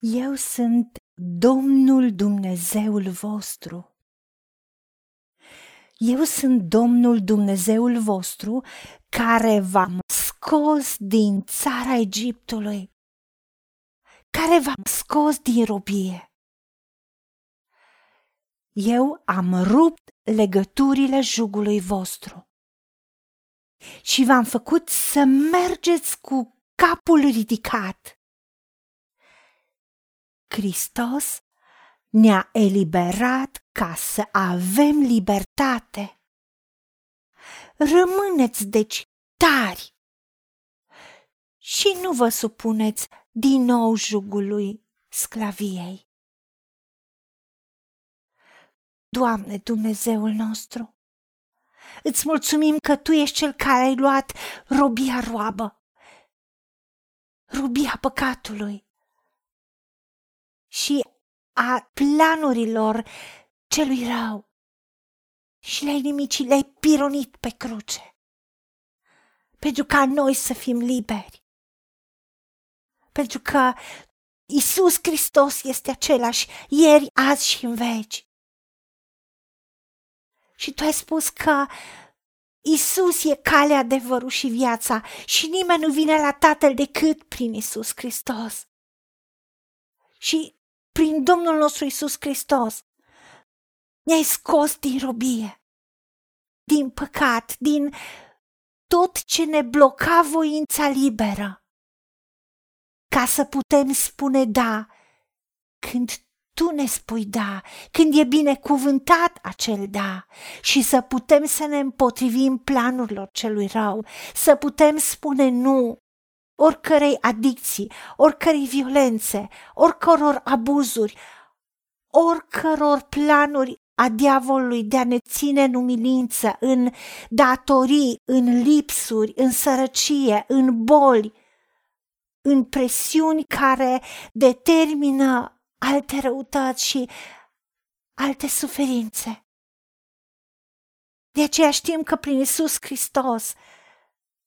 Eu sunt Domnul Dumnezeul vostru. Eu sunt Domnul Dumnezeul vostru care v-am scos din țara Egiptului, care v-am scos din robie. Eu am rupt legăturile jugului vostru și v-am făcut să mergeți cu capul ridicat Hristos ne-a eliberat ca să avem libertate. Rămâneți deci tari și nu vă supuneți din nou jugului sclaviei. Doamne Dumnezeul nostru, îți mulțumim că Tu ești Cel care ai luat robia roabă, robia păcatului și a planurilor celui rău și le-ai nimicit, le-ai pironit pe cruce. Pentru ca noi să fim liberi. Pentru că Isus Hristos este același ieri, azi și în veci. Și tu ai spus că Isus e calea, adevărul și viața și nimeni nu vine la Tatăl decât prin Isus Hristos. Și prin Domnul nostru Isus Hristos. Ne-ai scos din robie, din păcat, din tot ce ne bloca voința liberă, ca să putem spune da când tu ne spui da, când e binecuvântat acel da. Și să putem să ne împotrivim planurilor celui rău, să putem spune nu oricărei adicții, oricărei violențe, oricăror abuzuri, oricăror planuri a diavolului de a ne ține în umilință, în datorii, în lipsuri, în sărăcie, în boli, în presiuni care determină alte răutăți și alte suferințe. De aceea știm că prin Isus Hristos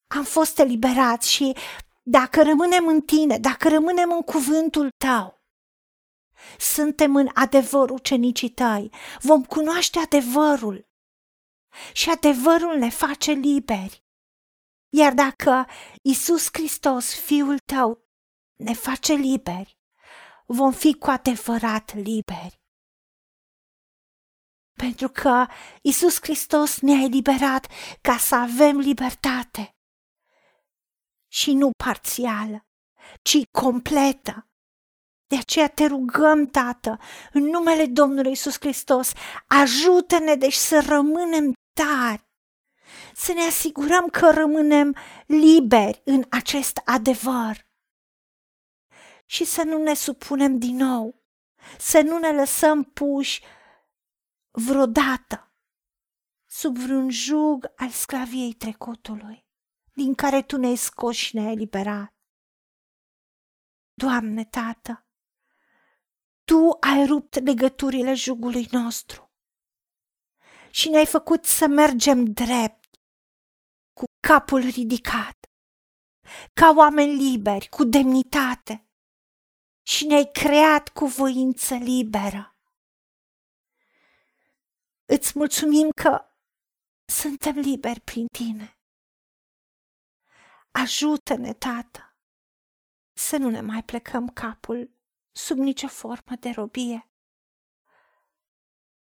am fost eliberați și dacă rămânem în tine, dacă rămânem în cuvântul tău, suntem în adevăr ucenicii tăi, vom cunoaște adevărul și adevărul ne face liberi. Iar dacă Isus Hristos, Fiul tău, ne face liberi, vom fi cu adevărat liberi. Pentru că Isus Hristos ne-a eliberat ca să avem libertate și nu parțială, ci completă. De aceea te rugăm, Tată, în numele Domnului Isus Hristos, ajută-ne deci să rămânem tari, să ne asigurăm că rămânem liberi în acest adevăr și să nu ne supunem din nou, să nu ne lăsăm puși vreodată sub vreun jug al sclaviei trecutului din care Tu ne-ai scos și ne-ai eliberat. Doamne, Tată, Tu ai rupt legăturile jugului nostru și ne-ai făcut să mergem drept, cu capul ridicat, ca oameni liberi, cu demnitate și ne-ai creat cu voință liberă. Îți mulțumim că suntem liberi prin Tine. Ajută-ne, Tată, să nu ne mai plecăm capul sub nicio formă de robie.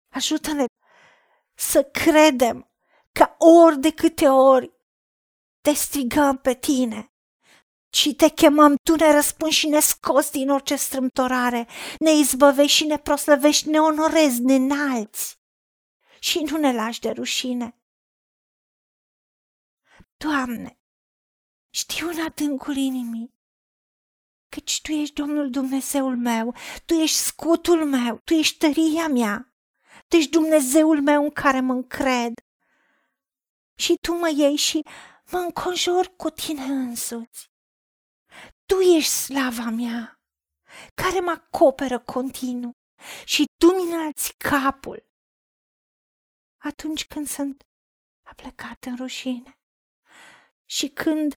Ajută-ne să credem că ori de câte ori te strigăm pe tine și te chemăm, tu ne răspunzi și ne scoți din orice strâmtorare, ne izbăvești și ne proslăvești, ne onorezi, ne înalți și nu ne lași de rușine. Doamne, știu în adâncul inimii căci Tu ești Domnul Dumnezeul meu, Tu ești scutul meu, Tu ești tăria mea, Tu ești Dumnezeul meu în care mă încred. Și Tu mă iei și mă înconjori cu Tine însuți. Tu ești slava mea, care mă acoperă continuu și Tu mi înalți capul atunci când sunt aplecat în rușine și când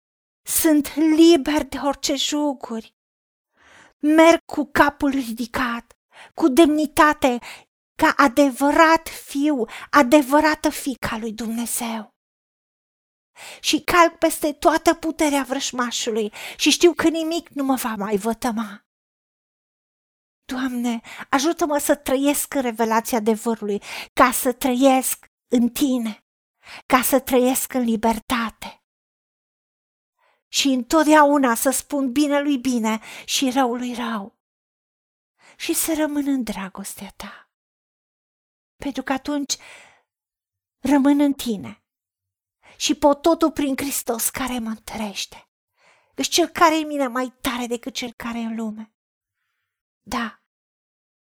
sunt liber de orice juguri. merg cu capul ridicat, cu demnitate, ca adevărat fiu, adevărată fica lui Dumnezeu. Și calc peste toată puterea vrășmașului și știu că nimic nu mă va mai vătăma. Doamne, ajută-mă să trăiesc în revelația adevărului, ca să trăiesc în Tine, ca să trăiesc în libertate. Și întotdeauna să spun bine lui bine și rău lui rău. Și să rămân în dragostea Ta. Pentru că atunci rămân în Tine și pot totul prin Hristos care mă întărește. Căci cel care e în mine mai tare decât cel care e în lume. Da,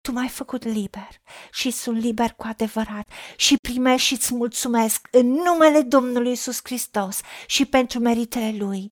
tu m-ai făcut liber și sunt liber cu adevărat și primești și îți mulțumesc în numele Domnului Isus Hristos și pentru meritele Lui.